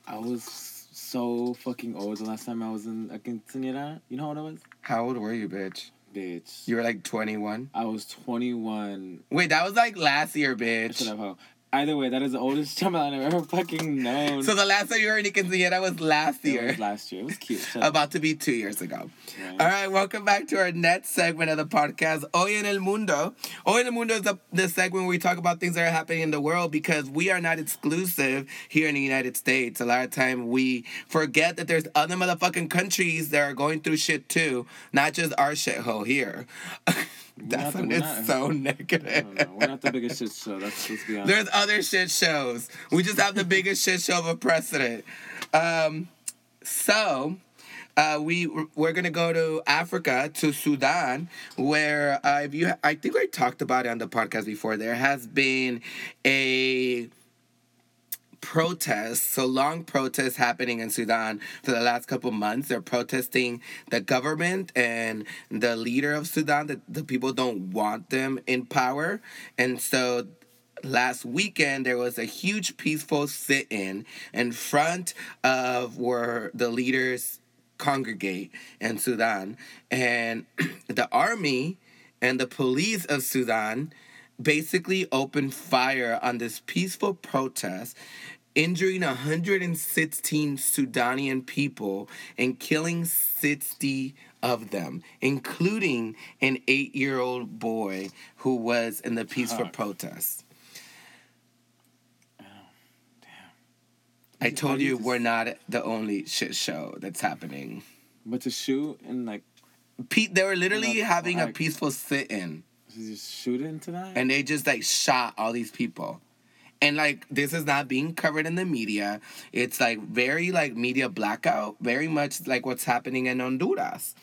I was so fucking old the last time I was in a quinceañera. You know how old I was? How old were you, bitch? Bitch. You were like twenty one. I was 21. Wait, that was like last year, bitch. Either way, that is the oldest chambelán I've ever fucking known. So the last time you were in quinceañera was last It year. was last year. It was cute. About to be two years ago. Right. All right, welcome back to our next segment of the podcast, Hoy en el Mundo. Hoy en el Mundo is the, the segment where we talk about things that are happening in the world because we are not exclusive here in the United States. A lot of time we forget that there's other motherfucking countries that are going through shit too, not just our shithole here. that not the- sounded we're not- so negative. don't know. We're not the biggest shit show. That's let's be honest. There's other shit shows. We just have the biggest shit show of a precedent. Um, so. Uh, we we're gonna go to Africa to Sudan, where uh, if you I think I talked about it on the podcast before. There has been a protests, so long protests happening in Sudan for the last couple months. They're protesting the government and the leader of Sudan. That the people don't want them in power, and so last weekend there was a huge peaceful sit-in in front of where the leaders congregate in Sudan, and the army and the police of Sudan basically opened fire on this peaceful protest, injuring 116 Sudanian people and killing 60 of them, including an eight year old boy who was in the peaceful protest. Oh, damn. I told you we're not the only shit show that's happening. But to shoot and like Pete, they were literally having a peaceful sit in. just shoot into that. and they just like shot all these people and like this is not being covered in the media. It's like very like media blackout, very much like what's happening in Honduras.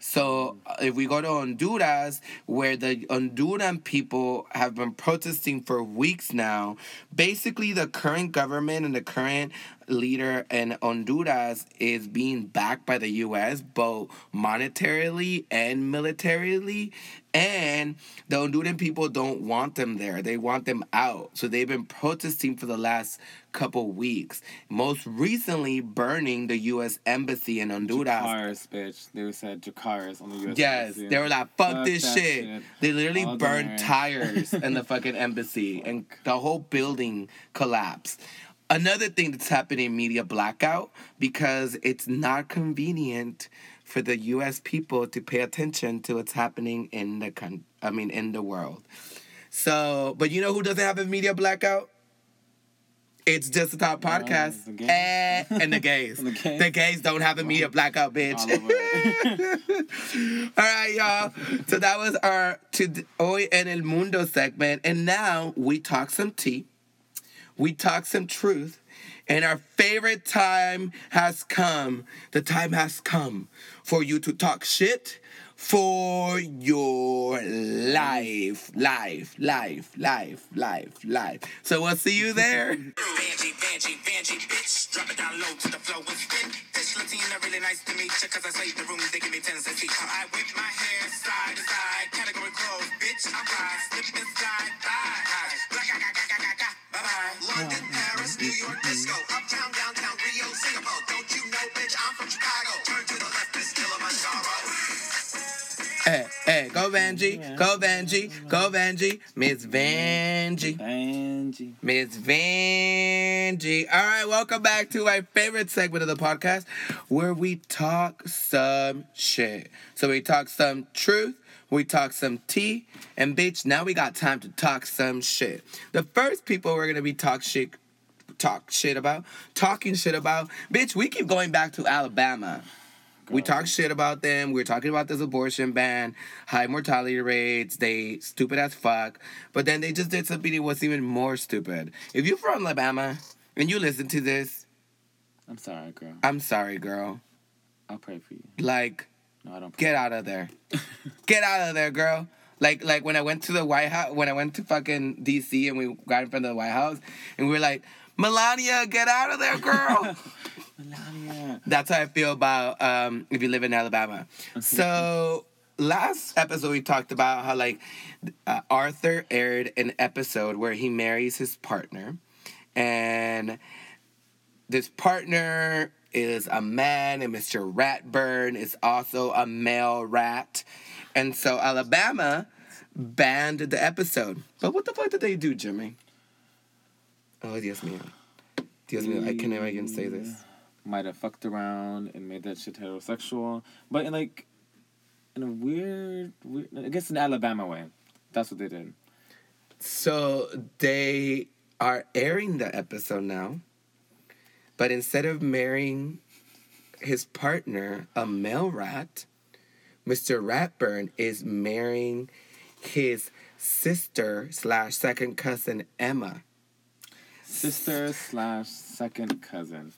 So uh, if we go to Honduras, where the Honduran people have been protesting for weeks now, basically the current government and the current leader in Honduras is being backed by the U.S. both monetarily and militarily, and the Honduran people don't want them there. They want them out. So they've been protesting for the last couple weeks. Most recently, burning the U.S. embassy in Honduras. Cars, bitch. They said Jakars on the U.S. Yes, embassy. they were like, "Fuck, Fuck this shit. shit. They literally All burned tires in the fucking embassy, and the whole building collapsed. Another thing that's happening media blackout because it's not convenient for the U.S. people to pay attention to what's happening in the con- I mean, in the world. So, but you know who doesn't have a media blackout? It's just a top podcast, the gays. Eh, and the gays. The gays. the gays don't have a media blackout, bitch. All. All right, y'all. So that was our to Hoy en el Mundo segment. And now we talk some tea. We talk some truth. And our favorite time has come. The time has come for you to talk shit for your life. Life, life, life, life, life. So we'll see you there. Bitch. Drop it down low to the flow and spin. This Latina really nice to meet ya, cause I say the room, they give me tens and feet. I whip my hair side to side, category closed, bitch. I ride, slip and slide. Black, ga, ga, ga, Hey, hey, go Vanjie, go Vanjie, go Vanjie, Miss Vanjie. Miss Vanjie. All right, welcome back to my favorite segment of the podcast where we talk some shit. So we talk some truth, we talk some tea, and bitch, now we got time to talk some shit. The first people we're gonna be talk shit talk shit about, talking shit about, bitch, we keep going back to Alabama. We talk shit about them. We are talking about this abortion ban, high mortality rates. They stupid as fuck. But then they just did something that was even more stupid. If you're from Alabama and you listen to this, I'm sorry, girl. I'm sorry, girl. I'll pray for you. Like, No, I don't. Get out of there. get out of there, girl. Like, like when I went to the White House, when I went to fucking DC and we got in front of the White House, and we were like, Melania, get out of there, girl. Melania. That's how I feel about um, if you live in Alabama. So last episode we talked about how like uh, Arthur aired an episode where he marries his partner, and this partner is a man, and Mr. Ratburn is also a male rat, and so Alabama banned the episode. But what the fuck did they do, Jimmy? Oh, Dios mío. Dios mío, I can never even say this. Might have fucked around and made that shit heterosexual, but in like, in a weird, weird, I guess in Alabama way. That's what they did. So they are airing the episode now, but instead of marrying his partner, a male rat, Mr. Ratburn is marrying his sister slash second cousin Emma. Sister slash second cousin.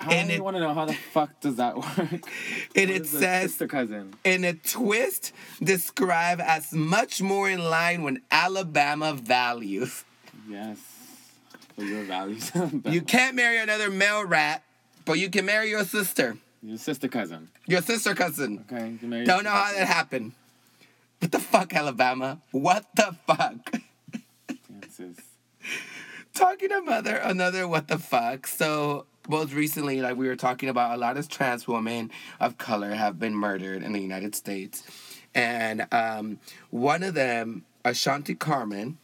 How And only it- want to know how the fuck does that work? And What it says sister cousin. in a twist described as much more in line with Alabama values. Yes. Your values. You can't marry another male rat, but you can marry your sister, Your sister cousin. your sister cousin. Okay. You Don't know how that happened. What the fuck, Alabama? What the fuck? cousin. Talking to mother another what the fuck. So most recently, like we were talking about, a lot of trans women of color have been murdered in the United States, and um, one of them, Ashanti Carmon,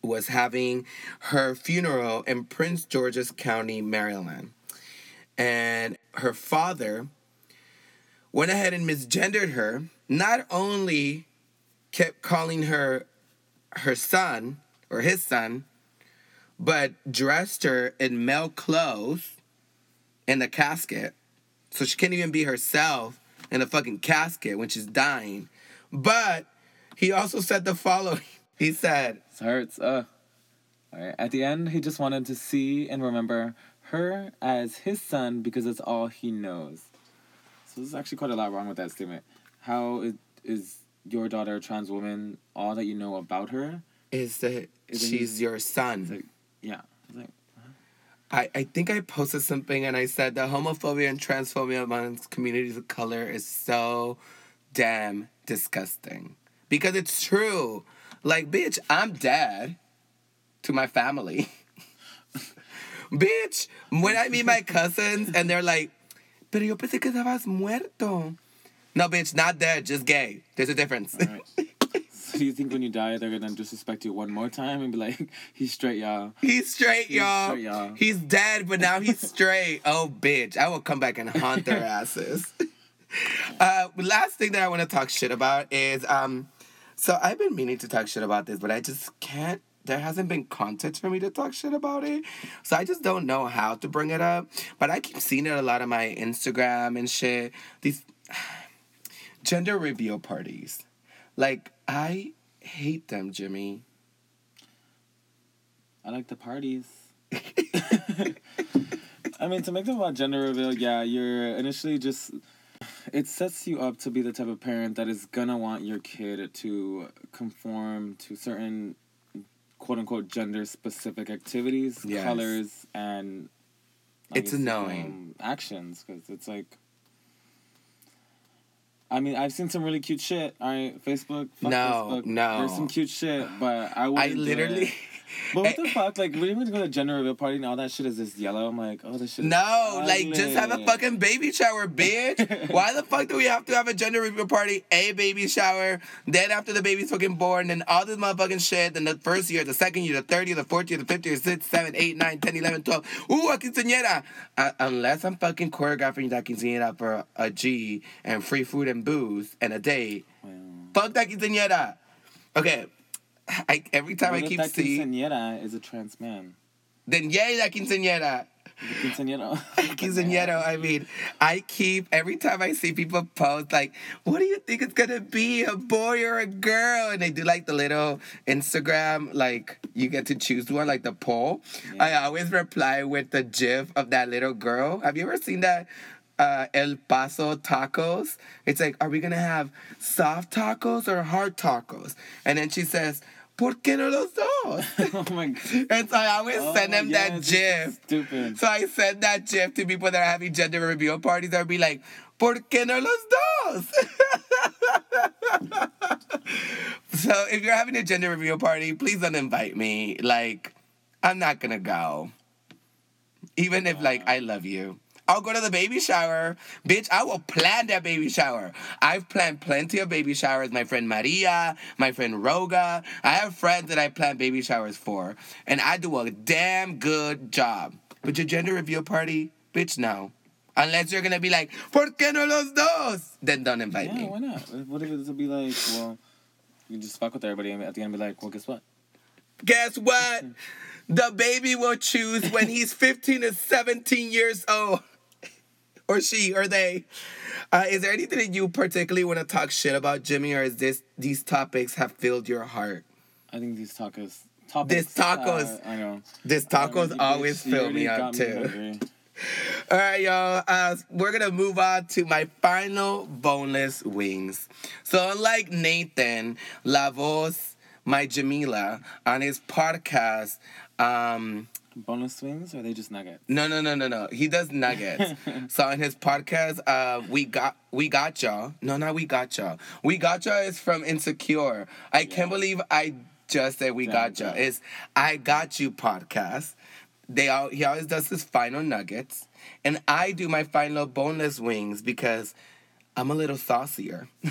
was having her funeral in Prince George's County, Maryland, and her father went ahead and misgendered her. Not only kept calling her her son or his son, but dressed her in male clothes in the casket. So she can't even be herself in a fucking casket when she's dying. But he also said the following. He said, It hurts. Uh. Alright, At the end, he just wanted to see and remember her as his son because that's all he knows. So there's actually quite a lot wrong with that statement. How is, is your daughter a trans woman? All that you know about her? Is that Is she's your son? Yeah. It's like, uh-huh. I, I think I posted something and I said the homophobia and transphobia amongst communities of color is so damn disgusting. Because it's true. Like, bitch, I'm dad to my family. bitch, when I meet my cousins and they're like, pero yo pensé que estabas muerto. No, bitch, not dead, just gay. There's a difference. so do you think when you die, they're gonna disrespect you one more time and be like, he's straight, y'all? He's straight, He's y'all. straight, y'all. He's dead, but now he's straight. oh, bitch. I will come back and haunt their asses. uh, last thing that I want to talk shit about is um, so I've been meaning to talk shit about this, but I just can't. There hasn't been content for me to talk shit about it. So I just don't know how to bring it up. But I keep seeing it a lot on my Instagram and shit. These gender reveal parties. Like, I hate them, Jimmy. I like the parties. I mean, to make them about gender reveal, yeah, you're initially just. It sets you up to be the type of parent that is gonna want your kid to conform to certain quote unquote gender specific activities, Yes. colors, and. It's annoying. um, actions, because it's like. I mean, I've seen some really cute shit. All right, Facebook. Fuck No, Facebook. no. There's some cute shit, but I would I literally. But what the fuck? Like, when you're gonna go to a gender reveal party and all that shit is just yellow, I'm like, oh, this shit. is No, like just have a fucking baby shower, bitch. Why the fuck do we have to have a gender reveal party, a baby shower, then after the baby's fucking born, then all this motherfucking shit, then the first year, the second year, the third year, the fourth year, the fifth year, sixth, seven, eight, nine, ten, eleven, twelve. Ooh, a quinceañera. Uh, unless I'm fucking choreographing that quinceañera for a G and free food and booze and a date. Fuck that quinceañera. Okay. I, every time What I keep that seeing, quinceañera is a trans man? then yay, that quinceañera. The quinceañero. Quinceañero, I mean, I keep every time I see people post like, "What do you think it's gonna be, a boy or a girl?" and they do like the little Instagram like you get to choose one like the poll. Yeah. I always reply with the GIF of that little girl. Have you ever seen that? Uh, El Paso tacos. It's like, are we gonna have soft tacos or hard tacos? And then she says, "Por qué no los dos?" oh my god. and so I always Oh, send them yes, that GIF. Stupid. So I send that gif to people that are having gender reveal parties. I'll be like, ¿Por qué no los dos? so if you're having a gender reveal party, please don't invite me. Like, I'm not gonna go. Even if like I love you. I'll go to the baby shower. Bitch, I will plan that baby shower. I've planned plenty of baby showers. My friend Maria, my friend Roga. I have friends that I plan baby showers for. And I do a damn good job. But your gender reveal party, bitch, no. Unless you're gonna be like, ¿Por qué no los dos? Then don't invite yeah, me. why not? What if it would be like, well, you just fuck with everybody and at the end be like, well, guess what? Guess what? the baby will choose when he's 15 to 17 years old. Or she, or they. Uh, is there anything that you particularly want to talk shit about, Jimmy, or is this these topics have filled your heart? I think these tacos. Topics, These tacos. uh, I know. This tacos always fill me up too. hungry. All right, y'all. Uh, we're gonna move on to my final boneless wings. So unlike Nathan Lavos, my Jamila, on his podcast, um, Boneless wings or are they just nuggets? no, no, no, no, no. He does nuggets. so in his podcast, uh, we got we got y'all. No, not we got y'all. We got y'all is from Insecure. I can't believe I just said we got y'all. yeah. It's I got you podcast. They all he always does his final nuggets, and I do my final boneless wings because I'm a little saucier.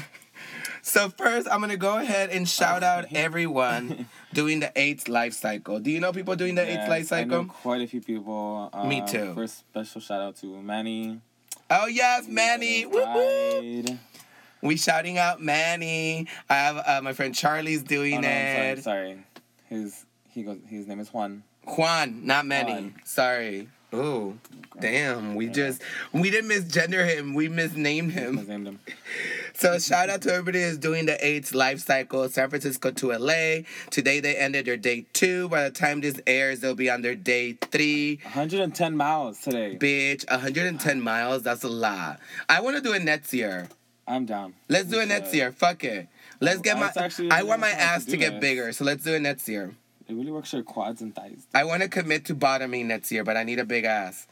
so first, I'm gonna go ahead and shout out everyone doing the AIDS life cycle. Do you know people doing the AIDS life Yes, I know cycle? quite a few people. Uh, Me too. First, special shout out to Manny. Oh yes, Manny. Woo woo. We shouting out Manny. I have uh, my friend Charlie's Oh, doing no, I'm it. sorry, sorry. His he goes. His name is Juan. Juan, not Manny. Juan. Sorry. Ooh, damn. We just we didn't misgender him. We misnamed him. I named him. So shout out to everybody who's doing the AIDS life cycle. San Francisco to LA. Today they ended their day two. By the time this airs, they'll be on their day three. 110 miles today. Bitch, 110 miles. That's a lot. I want to do it next year. I'm down. Let's do it next year. Fuck it. Let's oh, get my. That's I want my ass to to get this. bigger, so let's do it next year. It really works your quads and thighs. I want to commit to bottoming next year, but I need a big ass.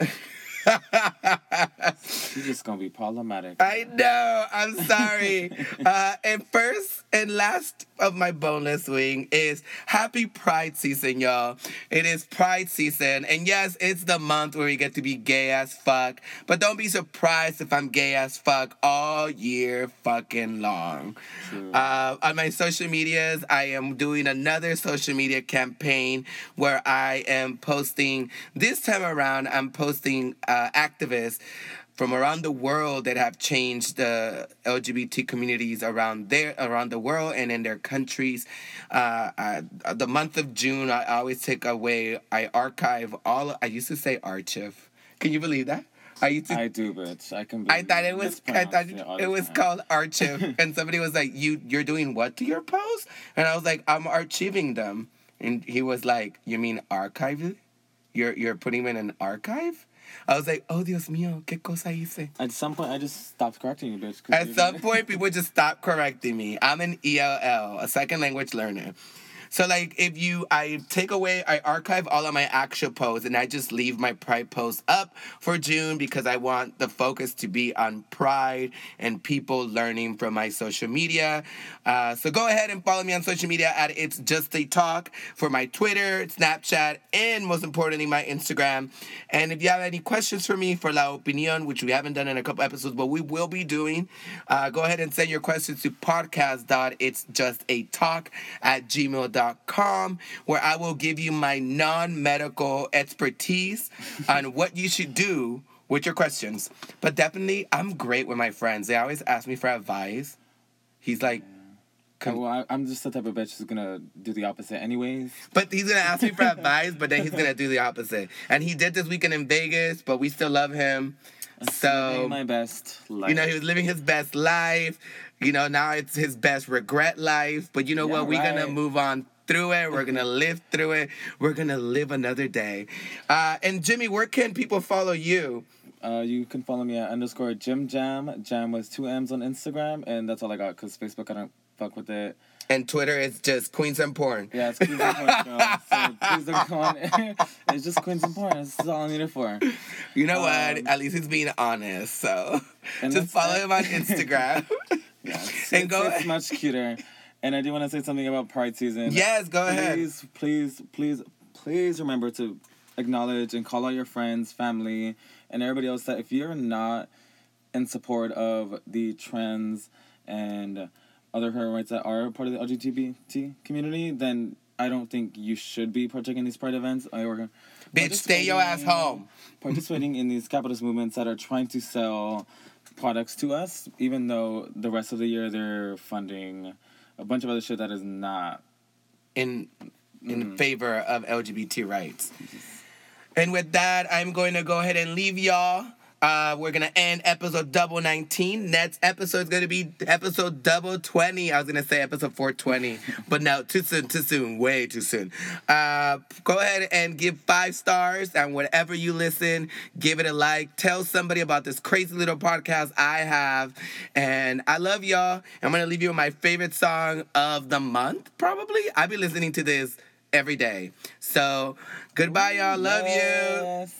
You're just gonna be problematic. I know. I'm sorry. uh, and first and last of my boneless wing is Happy Pride season, y'all. It is Pride season, and yes, it's the month where we get to be gay as fuck. But don't be surprised if I'm gay as fuck all year fucking long. Uh, on my social medias, I am doing another social media campaign where I am posting. This time around, I'm posting uh, activists from around the world that have changed the LGBT communities around there, around the world, and in their countries. Uh, uh, the month of June, I always take away. I archive all. I used to say archive. Can you believe that? I used to I do, but I can. I thought it was I thought all it was time. called archive, and somebody was like, "You you're doing what to your post?" And I was like, "I'm archiving them," and he was like, "You mean archive? You're you're putting them in an archive?" I was like, "Oh Dios mío, qué cosa hice?" At some point, I just stopped correcting you, bitch. At some point, people just stopped correcting me. I'm an ELL, a second language learner. So like if you I take away I archive all of my actual posts and I just leave my pride posts up for June because I want the focus to be on pride and people learning from my social media. Uh, so go ahead and follow me on social media at it's just a talk for my Twitter, Snapchat, and most importantly my Instagram. And if you have any questions for me for La Opinion, which we haven't done in a couple episodes, but we will be doing, uh, go ahead and send your questions to podcast.itsjustatalk at gmail.com, where I will give you my non medical expertise on what you should do with your questions. But definitely, I'm great with my friends. They always ask me for advice. He's like, Okay, oh, well, I, I'm just the type of bitch who's gonna do the opposite, anyways. But he's gonna ask me for advice, but then he's gonna do the opposite. And he did this weekend in Vegas, but we still love him. So my best life. you know, he was living his best life. You know, now it's his best regret life. But you know Yeah, what? We're gonna move on through it. We're gonna live through it. We're gonna live another day. Uh, and Jimmy, where can people follow you? Uh, you can follow me at underscore Jim Jam. Jam was two M's on Instagram, and that's all I got because Facebook I don't fuck with it. And Twitter is just Queens and Porn. Yeah, it's Queens and Porn, girl. So please don't go on. it's just Queens and Porn. That's all I need it for. You know what? Um, At least he's being honest. So just follow it. him on Instagram. Yeah, it's, And it's, go- it's much cuter. And I do want to say something about Pride season. yes, go ahead. Please, please, please, please remember to acknowledge and call out your friends, family, and everybody else that if you're not in support of the trans and other human rights that are part of the LGBT community, then I don't think you should be partaking in these pride events or Bitch, stay your ass home. Participating in these capitalist movements that are trying to sell products to us, even though the rest of the year they're funding a bunch of other shit that is not in in Mm. favor of LGBT rights. And with that, I'm going to go ahead and leave y'all. Uh, we're gonna end episode double 19. Next episode is gonna be episode double 20. I was gonna say episode 420, but no, too soon, too soon, way too soon. Uh, go ahead and give five stars and whatever you listen, give it a like. Tell somebody about this crazy little podcast I have, and I love y'all. I'm gonna leave you with my favorite song of the month, probably. I'll be listening to this every day. So goodbye, y'all. Love you. Yes.